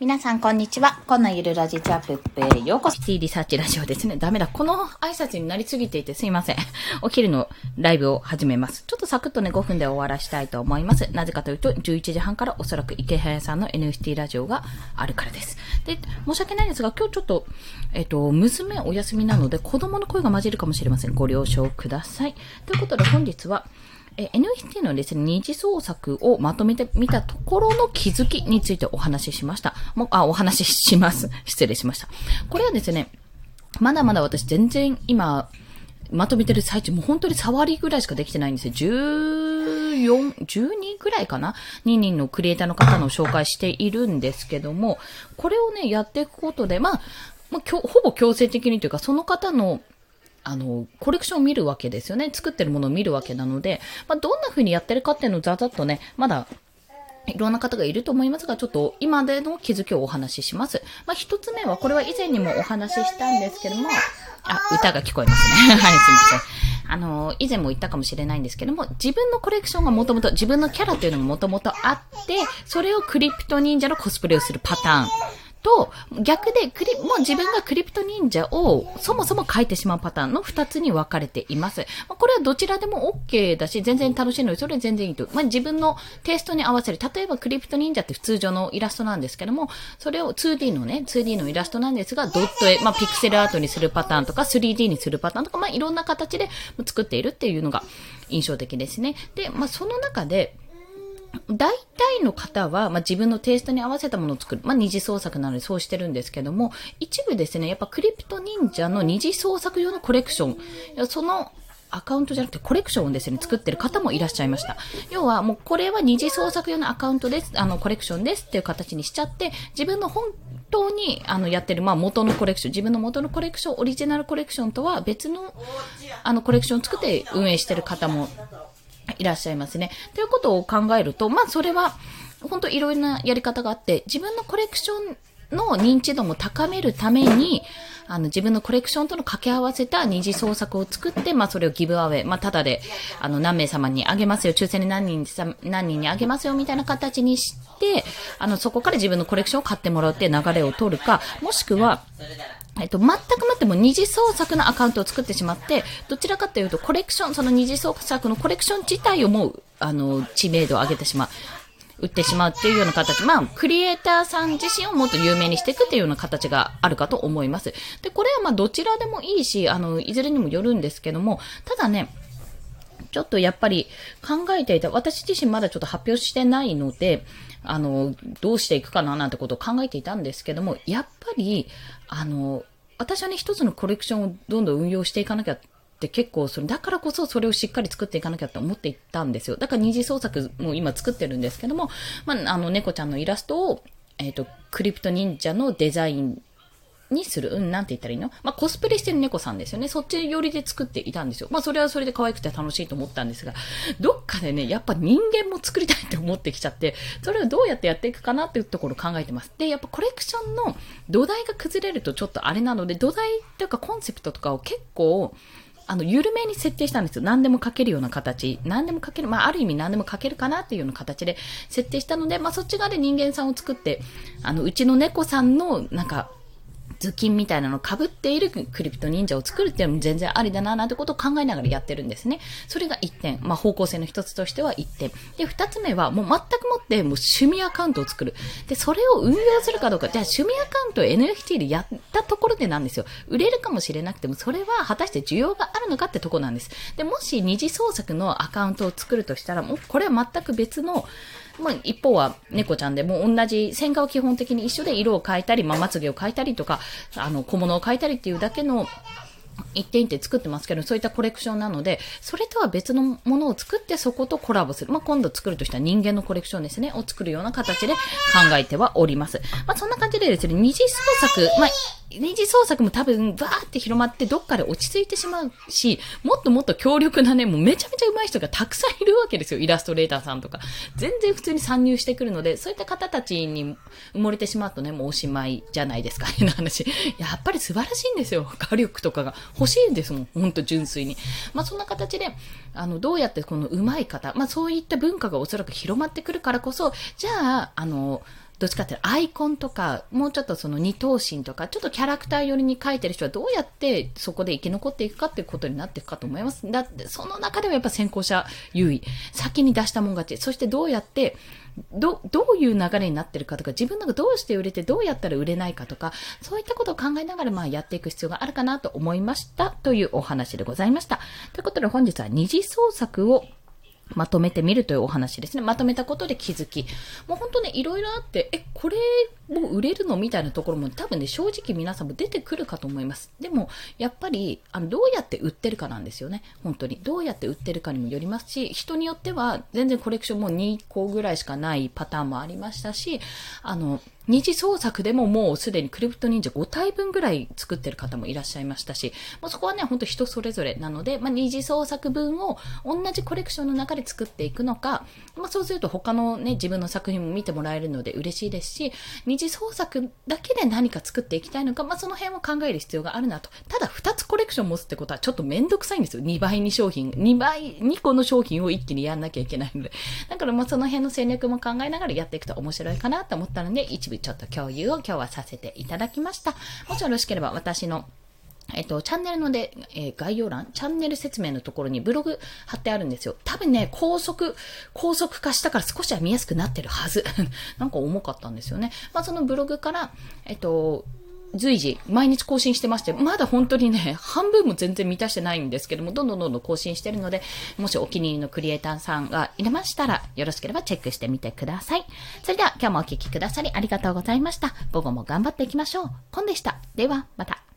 皆さん、こんにちは。こんなゆるラジチャップへようこそ。シティリサーチラジオですね。ダメだ。この挨拶になりすぎていてすいません。お昼のライブを始めます。ちょっとサクッとね、5分で終わらしたいと思います。なぜかというと、11時半からおそらく池早さんの NFT ラジオがあるからです。で、申し訳ないですが、今日ちょっと、えっ、と、娘お休みなので、子供の声が混じるかもしれません。ご了承ください。ということで、本日は、え NFT のですね、二次創作をまとめてみたところの気づきについてお話ししました。もあ、お話しします。失礼しました。これはですね、まだまだ私全然今、まとめてる最中、もう本当に触りぐらいしかできてないんですよ。14、12ぐらいかな ?2 人のクリエイターの方の紹介しているんですけども、これをね、やっていくことで、まあ、まあ、ほぼ強制的にというか、その方のあの、コレクションを見るわけですよね。作ってるものを見るわけなので、まあ、どんな風にやってるかっていうのをざざっとね、まだ、いろんな方がいると思いますが、ちょっと今での気づきをお話しします。まあ、一つ目は、これは以前にもお話ししたんですけども、あ、歌が聞こえますね。はい、すいません。あの、以前も言ったかもしれないんですけども、自分のコレクションがもともと、自分のキャラというのがもともとあって、それをクリプト忍者のコスプレをするパターン。と、逆でクリ、もう自分がクリプト忍者をそもそも書いてしまうパターンの二つに分かれています。ま、これはどちらでも OK だし、全然楽しいので、それ全然いいと。まあ、自分のテイストに合わせる。例えばクリプト忍者って普通上のイラストなんですけども、それを 2D のね、2D のイラストなんですが、ドット絵、まあ、ピクセルアートにするパターンとか、3D にするパターンとか、まあ、いろんな形で作っているっていうのが印象的ですね。で、まあ、その中で、大体の方は、まあ、自分のテイストに合わせたものを作る。まあ、二次創作なのでそうしてるんですけども、一部ですね、やっぱクリプト忍者の二次創作用のコレクション、そのアカウントじゃなくてコレクションをですね、作ってる方もいらっしゃいました。要はもうこれは二次創作用のアカウントです、あのコレクションですっていう形にしちゃって、自分の本当にあのやってる、まあ元のコレクション、自分の元のコレクション、オリジナルコレクションとは別のあのコレクションを作って運営してる方もいらっしゃいますね。ということを考えると、まあそれは、本当いろいろなやり方があって、自分のコレクションの認知度も高めるために、あの、自分のコレクションとの掛け合わせた二次創作を作って、まあ、それをギブアウェイ、まあ、ただで、あの、何名様にあげますよ、抽選で何人、何人にあげますよ、みたいな形にして、あの、そこから自分のコレクションを買ってもらうって流れを取るか、もしくは、えっと、全く待っても二次創作のアカウントを作ってしまって、どちらかというとコレクション、その二次創作のコレクション自体をもう、あの、知名度を上げてしまう。売ってしまうっていうような形。まあ、クリエイターさん自身をもっと有名にしていくっていうような形があるかと思います。で、これはまあ、どちらでもいいし、あの、いずれにもよるんですけども、ただね、ちょっとやっぱり考えていた、私自身まだちょっと発表してないので、あの、どうしていくかななんてことを考えていたんですけども、やっぱり、あの、私はね、一つのコレクションをどんどん運用していかなきゃって結構それ、だからこそそれをしっかり作っていかなきゃって思っていったんですよ。だから二次創作も今作ってるんですけども、まあ、あの、猫ちゃんのイラストを、えっ、ー、と、クリプト忍者のデザインにする？うん、なんて言ったらいいの？まあ、コスプレしてる猫さんですよね。そっち寄りで作っていたんですよ。まあ、それはそれで可愛くて楽しいと思ったんですが、どっかでね、やっぱ人間も作りたいって思ってきちゃって、それをどうやってやっていくかなっていうところを考えてます。で、やっぱコレクションの土台が崩れるとちょっとあれなので、土台というかコンセプトとかを結構、あの、緩めに設定したんですよ。何でも書けるような形。何でも書ける。まあ、ある意味何でも書けるかなっていうような形で設定したので、まあ、そっち側で人間さんを作って、あの、うちの猫さんの、なんか、頭巾みたいなのを被っているクリプト忍者を作るっていうのも全然ありだな、なんてことを考えながらやってるんですね。それが1点。まあ、方向性の一つとしては1点。で、2つ目は、もう全くもってもう趣味アカウントを作る。で、それを運用するかどうか。じゃあ、趣味アカウントを NFT でやったところでなんですよ。売れるかもしれなくても、それは果たして需要があるのかってとこなんです。で、もし二次創作のアカウントを作るとしたら、もうこれは全く別の、まあ、一方は猫ちゃんでも同じ線画を基本的に一緒で色を変えたり、まあ、まつげを変えたりとか、あの、小物を変えたりっていうだけの一点一点作ってますけど、そういったコレクションなので、それとは別のものを作ってそことコラボする。まあ、今度作るとしたら人間のコレクションですね、を作るような形で考えてはおります。まあ、そんな感じでですね、二次創作、まあ、二次創作も多分、バーって広まってどっかで落ち着いてしまうし、もっともっと強力なね、もうめちゃめちゃ上手い人がたくさんいるわけですよ。イラストレーターさんとか。全然普通に参入してくるので、そういった方たちに埋もれてしまうとね、もうおしまいじゃないですか、変な話。やっぱり素晴らしいんですよ。画力とかが。欲しいんですもん。ほんと純粋に。まあそんな形で、あの、どうやってこの上手い方、まあそういった文化がおそらく広まってくるからこそ、じゃあ、あの、どっちかっていうとアイコンとか、もうちょっとその二等身とか、ちょっとキャラクター寄りに書いてる人はどうやってそこで生き残っていくかっていうことになっていくかと思います。だって、その中ではやっぱ先行者優位。先に出したもん勝ち。そしてどうやって、ど、どういう流れになってるかとか、自分がどうして売れてどうやったら売れないかとか、そういったことを考えながら、まあやっていく必要があるかなと思いましたというお話でございました。ということで本日は二次創作をまとめてみるというお話ですね。まとめたことで気づき。もう本当ね、いろいろあって、え、これもう売れるのみたいなところも多分ね、正直皆さんも出てくるかと思います。でも、やっぱり、あの、どうやって売ってるかなんですよね。本当に。どうやって売ってるかにもよりますし、人によっては全然コレクションも2個ぐらいしかないパターンもありましたし、あの、二次創作でももうすでにクリプト忍者5体分ぐらい作ってる方もいらっしゃいましたし、もうそこはね、ほんと人それぞれなので、まあ、二次創作分を同じコレクションの中で作っていくのか、まあ、そうすると他のね、自分の作品も見てもらえるので嬉しいですし、二次創作だけで何か作っていきたいのか、まあ、その辺を考える必要があるなと。ただ、2つコレクション持つってことはちょっとめんどくさいんですよ。2倍に商品、2倍、2個の商品を一気にやんなきゃいけないので。だから、ま、その辺の戦略も考えながらやっていくと面白いかなと思ったので、一部ちょっと共有を今日はさせていただきました。もしよろしければ私のえっと、チャンネルので、えー、概要欄、チャンネル説明のところにブログ貼ってあるんですよ。多分ね、高速、高速化したから少しは見やすくなってるはず。なんか重かったんですよね。まあ、そのブログから、えっと、随時、毎日更新してまして、まだ本当にね、半分も全然満たしてないんですけども、どんどんどんどん更新してるので、もしお気に入りのクリエイターさんがいれましたら、よろしければチェックしてみてください。それでは、今日もお聴きくださりありがとうございました。午後も頑張っていきましょう。コンでした。では、また。